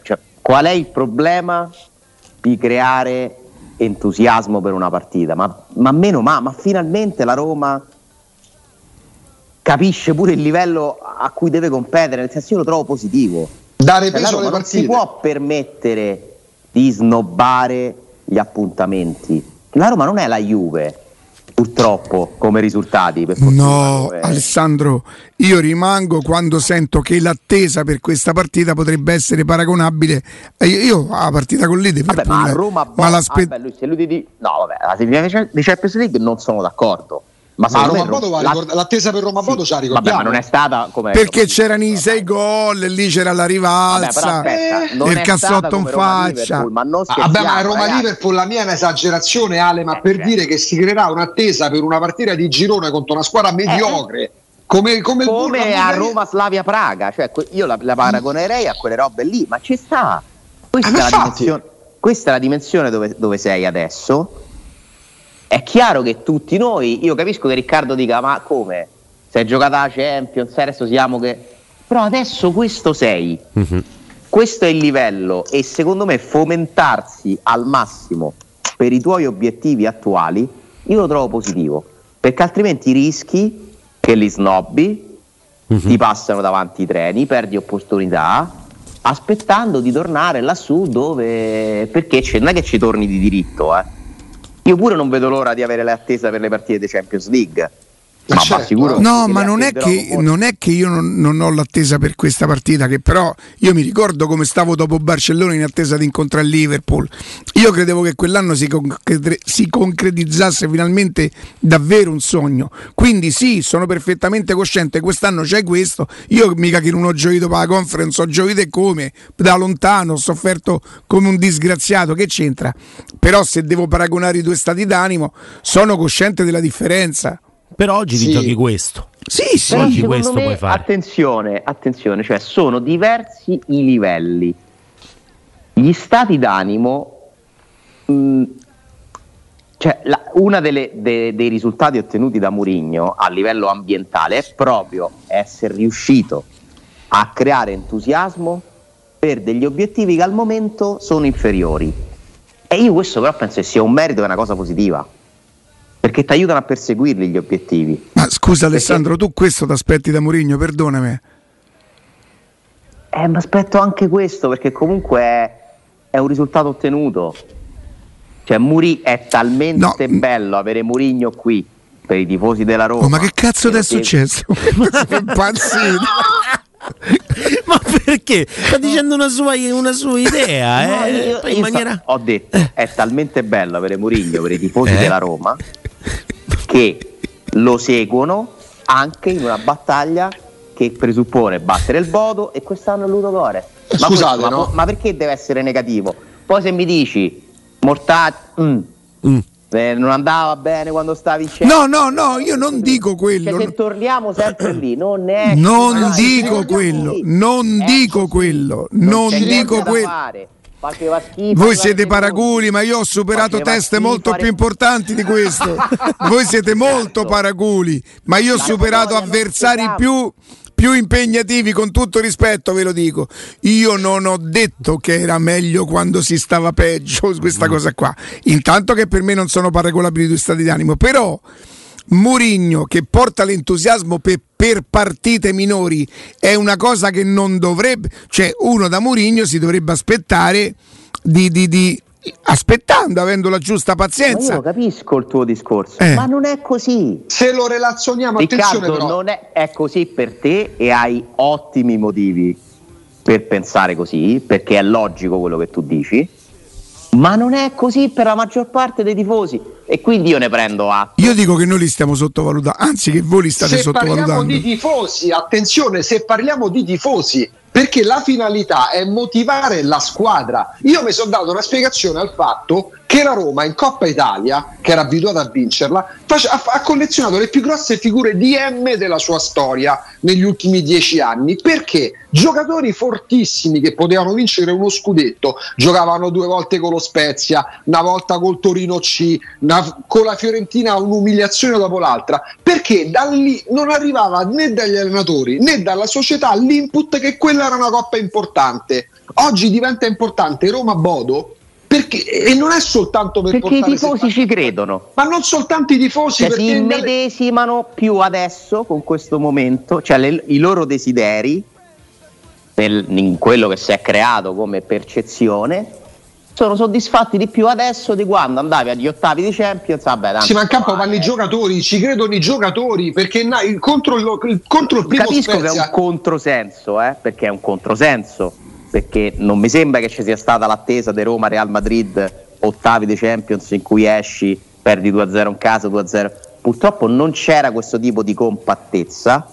cioè, qual è il problema di creare entusiasmo per una partita? Ma, ma meno ma, ma finalmente la Roma capisce pure il livello a cui deve competere nel senso io lo trovo positivo. Dare cioè, peso alle partite non si può permettere di snobbare gli appuntamenti. La Roma non è la Juve, purtroppo, come risultati. no, è... Alessandro, io rimango quando sento che l'attesa per questa partita potrebbe essere paragonabile. Io, io la partita con l'Liverpool. Vabbè, ma Roma, ma l'aspetto. No, vabbè, la semifinale di Champions League non sono d'accordo. Ma, ma Roma Bodo va la... l'attesa per Roma Bodo sì. c'ha Vabbè, ma non è stata come Perché c'erano i sei gol e lì c'era la rivalsa. Vabbè, il cassotto in faccia. Ma non ah, Vabbè, ma Roma. Liverpool la mia è un'esagerazione, Ale, ma eh, per certo. dire che si creerà un'attesa per una partita di girone contro una squadra mediocre. Eh. Come, come, come a Roma Slavia Praga, cioè io la, la paragonerei a quelle robe lì, ma ci sta. Questa, è la, dimensione, questa è la dimensione dove, dove sei adesso è chiaro che tutti noi, io capisco che Riccardo dica ma come? È giocata la Champions, adesso siamo che... Però adesso questo sei, uh-huh. questo è il livello e secondo me fomentarsi al massimo per i tuoi obiettivi attuali, io lo trovo positivo, perché altrimenti rischi che li snobbi, uh-huh. ti passano davanti i treni, perdi opportunità, aspettando di tornare lassù dove... perché non è che ci torni di diritto, eh io pure non vedo l'ora di avere l'attesa per le partite di Champions League. Ma, certo. sicuro no, ma non è, che, non è, che, io non, non, ho l'attesa per questa partita, che però io mi ricordo come stavo dopo Barcellona in attesa di incontrare il Liverpool. Io credevo che quell'anno si, concre- si concretizzasse finalmente davvero un sogno. Quindi sì, sono perfettamente cosciente, quest'anno c'è questo. Io mica che non ho gioito per la conference, ho gioito come? Da lontano, ho sofferto come un disgraziato, che c'entra? Però se devo paragonare i due stati d'animo, sono cosciente della differenza. Per oggi sì. ti giochi questo. Sì, sì. Oggi questo me, puoi fare. Attenzione, attenzione, cioè sono diversi i livelli. Gli stati d'animo, mh, mm, cioè la, uno de, dei risultati ottenuti da Murigno a livello ambientale è proprio essere riuscito a creare entusiasmo per degli obiettivi che al momento sono inferiori. E io questo però penso che sia un merito e una cosa positiva perché ti aiutano a perseguirli gli obiettivi. Ma scusa Alessandro, perché... tu questo ti aspetti da Mourinho, perdonami. Eh, mi aspetto anche questo perché comunque è un risultato ottenuto. Cioè, Muri è talmente no. bello avere Murigno qui per i tifosi della Roma. Oh, ma che cazzo ti è successo? Impazzito. ma perché? Sta dicendo una sua, una sua idea. No, eh? io, io maniera... ho detto, è talmente bello avere Murigno per i tifosi eh? della Roma che lo seguono anche in una battaglia che presuppone battere il Bodo e quest'anno Ludogore. Ma, Scusate, questo, no? ma, ma, perché deve essere negativo? Poi se mi dici Mortati mm, mm. Eh, non andava bene quando stavi vincendo. No, no, no, io non dico quello. Cioè, se torniamo sempre lì, non è Non dico quello, non dico quello, non dico quello. Faceva schifo. Voi siete paraculi, ma io ho superato teste molto più importanti di questo. Voi siete molto paraculi, ma io ho superato avversari più più impegnativi, con tutto rispetto ve lo dico. Io non ho detto che era meglio quando si stava peggio, questa cosa qua. Intanto che per me non sono paragonabili due stati d'animo, però Murigno che porta l'entusiasmo per, per, partite minori è una cosa che non dovrebbe, cioè uno da Murigno si dovrebbe aspettare di, di, di aspettando, avendo la giusta pazienza. Ma io capisco il tuo discorso, eh. ma non è così. Se lo relazioniamo, Riccardo, attenzione però. non è, è così per te e hai ottimi motivi per pensare così, perché è logico quello che tu dici ma non è così per la maggior parte dei tifosi e quindi io ne prendo atto. Io dico che noi li stiamo sottovalutando, anzi che voi li state se sottovalutando. Se parliamo di tifosi, attenzione, se parliamo di tifosi, perché la finalità è motivare la squadra. Io mi sono dato una spiegazione al fatto che la Roma in Coppa Italia, che era abituata a vincerla, ha, collezionato le più grosse figure di M della sua storia negli ultimi dieci anni. Perché giocatori fortissimi che potevano vincere uno scudetto, giocavano due volte con lo Spezia, una volta col Torino C, una, con la Fiorentina un'umiliazione dopo l'altra, perché da lì non arrivava né dagli allenatori né dalla società l'input che quella era una coppa importante. Oggi diventa importante Roma-Bodo perché, e non è soltanto per perché i tifosi ci credono, ma non soltanto i tifosi cioè, si immedesimano più adesso con questo momento, cioè le, i loro desideri nel, in quello che si è creato come percezione sono soddisfatti di più adesso di quando andavi agli ottavi di Champions. Vabbè, sì, ma in campo vanno i giocatori, ci credono i giocatori perché na, contro, il, contro il primo Capisco Spezia... che è un controsenso, eh, perché è un controsenso perché non mi sembra che ci sia stata l'attesa di Roma-Real Madrid, ottavi di Champions in cui esci, perdi 2-0 in casa, 2-0. Purtroppo non c'era questo tipo di compattezza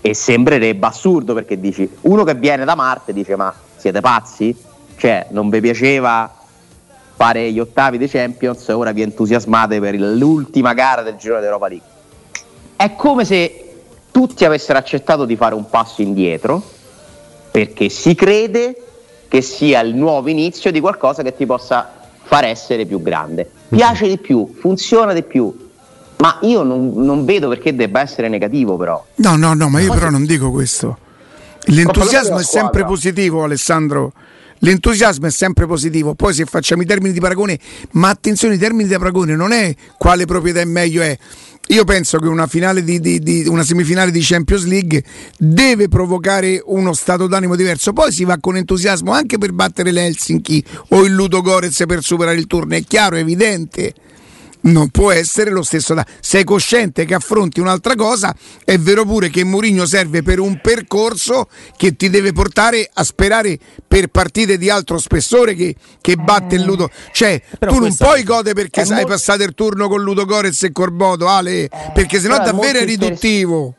e sembrerebbe assurdo perché dici, uno che viene da Marte dice ma siete pazzi? Cioè non vi piaceva fare gli ottavi di Champions e ora vi entusiasmate per l'ultima gara del girone d'Europa League. È come se tutti avessero accettato di fare un passo indietro perché si crede che sia il nuovo inizio di qualcosa che ti possa far essere più grande. Piace di più, funziona di più, ma io non, non vedo perché debba essere negativo però. No, no, no, ma io però non dico questo. L'entusiasmo è sempre positivo, Alessandro. L'entusiasmo è sempre positivo, poi se facciamo i termini di paragone, ma attenzione, i termini di paragone non è quale proprietà è meglio, è io penso che una, di, di, di, una, semifinale di Champions League deve provocare uno stato d'animo diverso. Poi si va con entusiasmo anche per battere l'Helsinki o il Ludo Gorez per superare il turno. È chiaro, è evidente non può essere lo stesso. Da... Sei cosciente che affronti un'altra cosa, è vero pure che Mourinho serve per un percorso che ti deve portare a sperare per partite di altro spessore che, che batte il Ludo. Cioè, però tu non puoi gode perché hai mo- passato il turno con Ludo Gorez e Corbodo, Ale, eh, perché sennò davvero è riduttivo.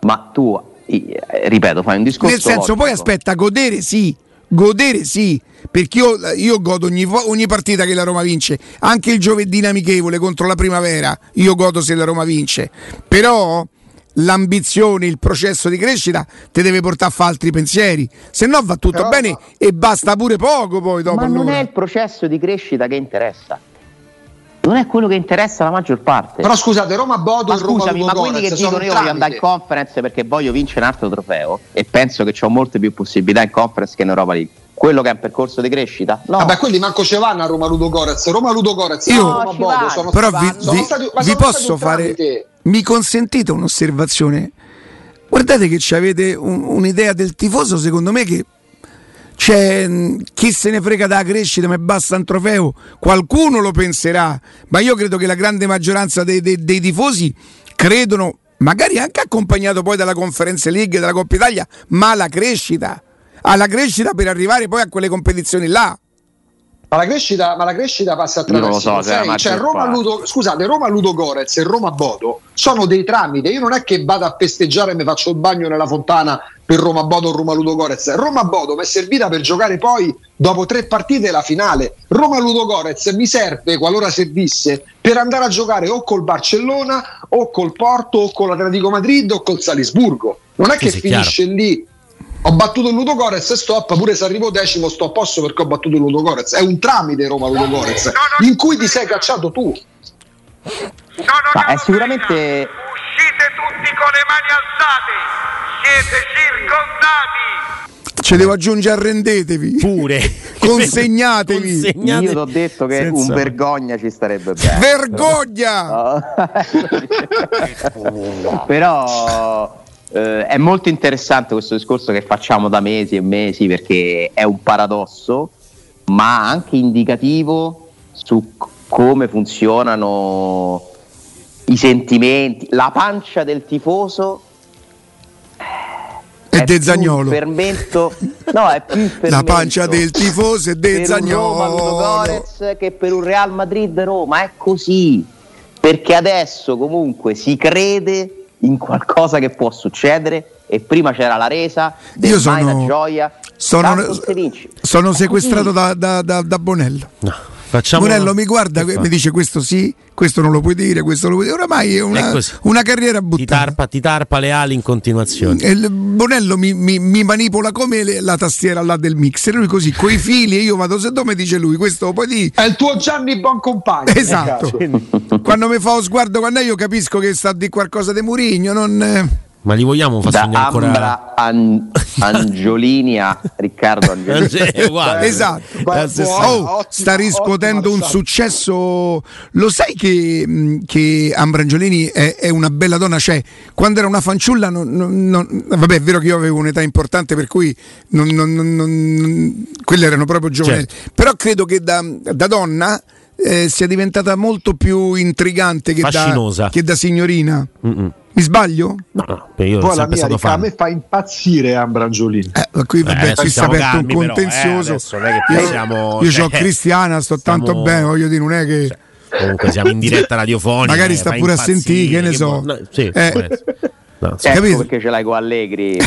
Ma tu, ripeto, fai un discorso. Nel senso, logico. poi aspetta, godere sì, godere sì perché io, io godo ogni, ogni, partita che la Roma vince, anche il giovedì amichevole contro la primavera, io godo se la Roma vince, però l'ambizione, il processo di crescita ti deve portare a fare altri pensieri, se no va tutto però, bene e basta pure poco poi dopo. Ma non allora. è il processo di crescita che interessa. Non è quello che interessa la maggior parte. Però scusate, Roma Bodo ma scusami, ma quelli che dicono io voglio andare in conference perché voglio vincere un altro trofeo e penso che ho molte più possibilità in conference che in Europa League quello che è un percorso di crescita? No. Vabbè, quelli manco ce vanno a Roma Ludo Gorez. Roma Ludo Gorez, io Roma Bodo, sono però vi, vi, stati, vi posso fare mi consentite un'osservazione? Guardate che avete un, un'idea del tifoso, secondo me che Cioè, chi se ne frega della crescita, ma basta un trofeo? Qualcuno lo penserà, ma io credo che la grande maggioranza dei, dei, dei tifosi credono, magari anche accompagnato poi dalla Conference League, dalla Coppa Italia, ma alla crescita, alla crescita per arrivare poi a quelle competizioni là. Ma la, crescita, ma la crescita passa attraverso so, sei, cioè Roma Ludo, scusate, Roma Ludo Gorez e Roma Bodo sono dei tramite. Io non è che vado a festeggiare e mi faccio il bagno nella fontana per Roma Bodo o Roma Ludo Gorez. Roma Bodo mi è servita per giocare poi dopo tre partite la finale. Roma Ludo Gorez mi serve, qualora servisse, per andare a giocare o col Barcellona o col Porto o con l'Atletico Madrid o col Salisburgo. Non è che sì, finisce chiaro. lì ho battuto il Ludo e stop, pure se arrivo decimo sto a posto perché ho battuto il Ludo. È un tramite Roma Ludo no, no, in cui ti sei cacciato tu. No, no, Ma è sicuramente... Uscite tutti con le mani alzate, siete circondati. Ce devo aggiungere arrendetevi. Pure. Consegnatevi. Consegnatevi. Io ti ho detto che Senza... un vergogna ci starebbe bene. Vergogna! No. Però eh, è molto interessante questo discorso che facciamo da mesi e mesi perché è un paradosso, ma anche indicativo su come funzionano i sentimenti, la pancia del tifoso è, è De Zagnolo. Fermento, no, è più La pancia del tifoso è De Zagnolo. che per un Real Madrid Roma è così. Perché adesso comunque si crede in qualcosa che può succedere e prima c'era la resa, io sono, gioia. Sono, sono sequestrato da, da, da, da Bonello. No. Facciamo Bonello mi guarda e mi dice questo sì, questo non lo puoi dire, questo lo puoi dire. Oramai è una, è una carriera buttata. Ti tarpa, ti tarpa, le ali in continuazione. E Bonello mi, mi, mi, manipola come le, la tastiera là del mixer. Lui così, coi fili, e io vado se dove dice lui, questo poi di... È il tuo Gianni Boncompagno. Esatto. quando mi fa lo sguardo quando io capisco che sta di qualcosa di Murigno, non... Ma li vogliamo far sognare ancora? Ambra An- Angiolini a Riccardo Angiolini. esatto. Oh, sta riscuotendo un successo. Lo sai che, che Ambra Angiolini è, è, una bella donna? Cioè, quando era una fanciulla, non, non, non, vabbè, è vero che io avevo un'età importante, per cui quelle erano proprio giovani. Certo. Però credo che da, da donna. Eh, sia diventata molto più intrigante che, da, che da, signorina. Mm-mm. Mi sbaglio? No, no, io Poi la mia ricca, a me fa impazzire Ambrangiolini. Eh, qui vabbè, eh, si è aperto un contenzioso. Però, eh, io, siamo, io cioè, ho Cristiana, sto stiamo, tanto bene, voglio dire, non è che... Cioè, comunque siamo in diretta radiofonica. Magari eh, sta pure a sentire, che ne so. No, sì, eh. No, ecco capito? perché ce l'hai con Allegri.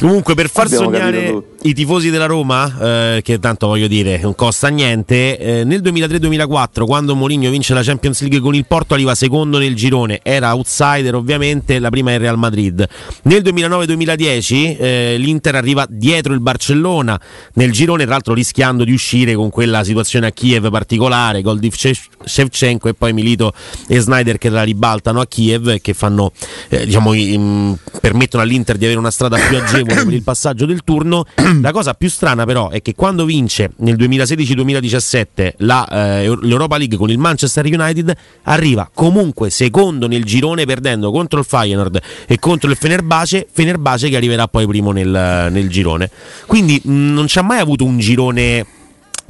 Comunque, per far Abbiamo sognare i tifosi della Roma, eh, che tanto voglio dire, non costa niente, eh, nel 2003-2004, quando Mourinho vince la Champions League con il Porto, arriva secondo nel girone, era outsider ovviamente, la prima è il Real Madrid. Nel 2009-2010 eh, l'Inter arriva dietro il Barcellona nel girone, tra l'altro rischiando di uscire con quella situazione a Kiev particolare, gol di Shevchenko e poi Milito e Snyder che la ribaltano a Kiev e che fanno, eh, diciamo, in, permettono all'Inter di avere una strada più agevole per il passaggio del turno. La cosa più strana però è che quando vince nel 2016-2017 la, eh, l'Europa League con il Manchester United arriva comunque secondo nel girone perdendo contro il Feyenoord e contro il Fenerbace, Fenerbace che arriverà poi primo nel, nel girone. Quindi mh, non c'ha mai avuto un girone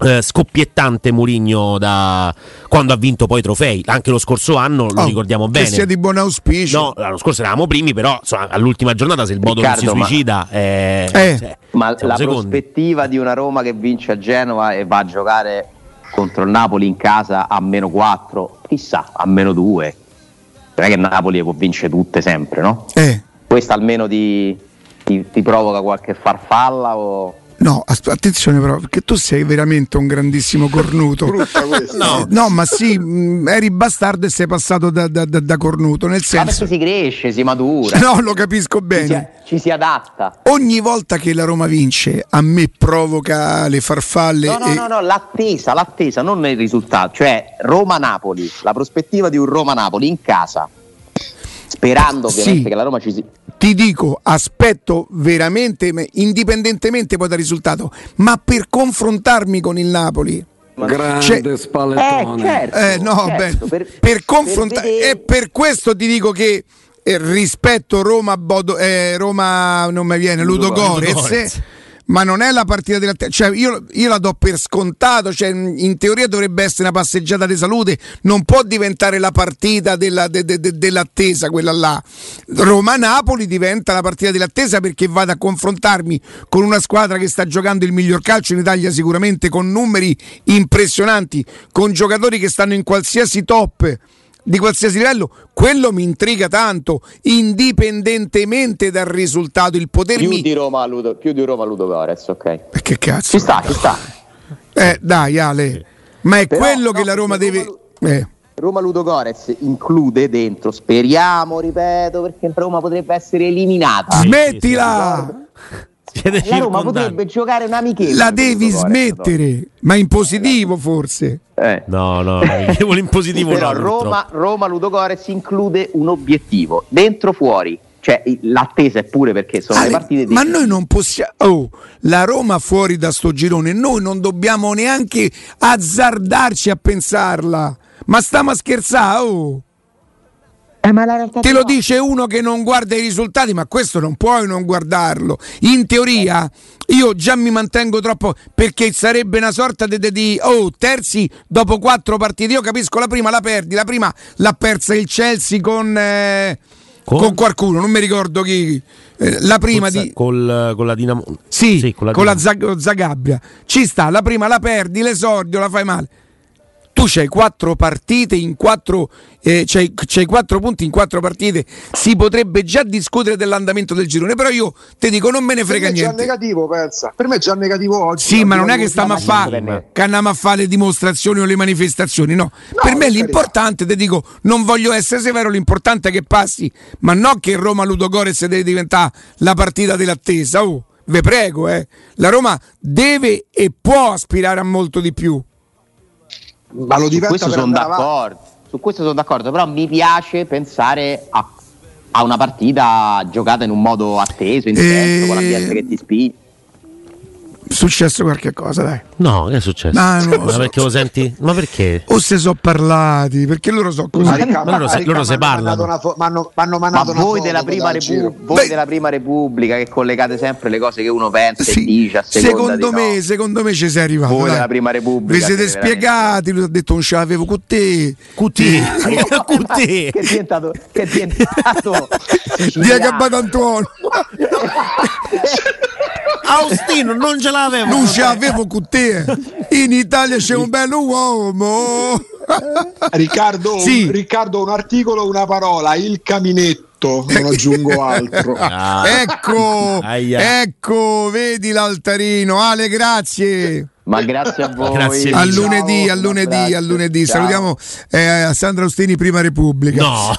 eh, scoppiettante Murigno da quando ha vinto poi i trofei anche lo scorso anno lo oh, ricordiamo bene che sia di buon auspicio no l'anno scorso eravamo primi però insomma, all'ultima giornata se il Bodo Riccardo, non si suicida ma, eh, eh. Cioè, ma la secondi. prospettiva di una Roma che vince a Genova e va a giocare contro il Napoli in casa a meno 4 chissà a meno 2 non è che Napoli può vincere tutte sempre no? Eh. questa almeno ti, ti, ti provoca qualche farfalla o No, attenzione però, perché tu sei veramente un grandissimo cornuto. no. no. ma sì, mh, eri bastardo e sei passato da, da, da, da cornuto. Nel senso... Ma si cresce, si madura. No, lo capisco bene. Ci si, ci si, adatta. Ogni volta che la Roma vince, a me provoca le farfalle. No, no, e... no, no, l'attesa, l'attesa, non il risultato. Cioè, Roma-Napoli, la prospettiva di un Roma-Napoli in casa sperando ovviamente sì, che la Roma ci sia. Ti dico, aspetto veramente, indipendentemente poi dal risultato, ma per confrontarmi con il Napoli. Grande cioè, spallettone. Eh, certo, eh, no, certo, beh, per, per confrontare. Per e per questo ti dico che eh, rispetto Roma, Bodo, eh, Roma non mi viene Ludo Gorez ma non è la partita dell'attesa. Cioè, io, io, la do per scontato. Cioè, in teoria dovrebbe essere una passeggiata di salute, non può diventare la partita della, de, de, de, dell'attesa, quella là. Roma-Napoli diventa la partita dell'attesa perché vado a confrontarmi con una squadra che sta giocando il miglior calcio in Italia, sicuramente con numeri impressionanti, con giocatori che stanno in qualsiasi top di qualsiasi livello, quello mi intriga tanto, indipendentemente dal risultato, il potermi... Più di Roma, Ludo, più di Roma Ludo Gores, ok. Che cazzo? Ci sta, ci sta. Eh, dai Ale, ma è Però, quello no, che la Roma deve... Roma, eh. Roma Ludo Gores include dentro, speriamo, ripeto, perché Roma potrebbe essere eliminata. Smettila! La Roma potrebbe giocare un amichevole. La devi smettere, ma in positivo forse. Eh. No, no, amichevole in positivo Però no, Roma, Roma Ludogorets include un obiettivo, dentro fuori. Cioè, l'attesa è pure perché sono Ale, le partite Ma noi non possiamo. Oh, la Roma fuori da sto girone, noi non dobbiamo neanche azzardarci a pensarla. Ma stiamo a scherzare, oh. Eh, Te lo no. dice uno che non guarda i risultati, ma questo non puoi non guardarlo. In teoria, io già mi mantengo troppo perché sarebbe una sorta di, di oh, terzi dopo quattro partite. Io capisco la prima la perdi, la prima l'ha persa il Chelsea con. Eh, con? con qualcuno, non mi ricordo chi. Eh, la prima Col, di. Col, con la Dinamo. Sì, sì con la, con la Zag- Zagabria. Ci sta, la prima la perdi, l'esordio la fai male tu c'hai quattro partite in quattro, eh, c'hai, c'hai quattro punti in quattro partite, si potrebbe già discutere dell'andamento del girone, però io ti dico non me ne frega per niente. Per me è già negativo, pensa. Per me è già negativo oggi. Sì, ma non è che stiamo a fare andiamo a fare le dimostrazioni o le manifestazioni, no. no per me l'importante, ti dico, non voglio essere severo, l'importante è che passi, ma non che Roma Ludogorez deve diventare la partita dell'attesa. Oh, ve prego, eh. La Roma deve e può aspirare a molto di più ma lo diventa su questo sono d'accordo. Su questo sono d'accordo, però mi piace pensare a, a una partita giocata in un modo atteso, intenso, e... con l'ambiente che ti spinge successo qualche cosa, dai. No, che è successo? Ma, no, ma perché lo senti? Ma perché? O se sono parlati, perché loro so così. Ma, Ricca, ma loro, se, loro se parlano. Fo- m'hanno, m'hanno ma voi, della prima, Repu- voi della prima Repubblica che collegate sempre le cose che uno pensa sì, e dice a secondo me, no. secondo me ci sei arrivato. Voi dai. della prima Repubblica. Vi siete spiegati, lui ha detto non ce l'avevo con te. Con te. con te. Che è diventato che è diventato Diego Antonio. Austino non ce l'avevo. Non ce l'avevo con te. In Italia c'è un bello uomo. Riccardo, sì. un, Riccardo, un articolo, una parola, il caminetto, non aggiungo altro. Ah. Ecco, Aia. ecco, vedi l'altarino. Ale, grazie. Ma grazie a voi. Grazie a lunedì, a lunedì, a lunedì. Salutiamo eh, Sandra Austini, Prima Repubblica. No.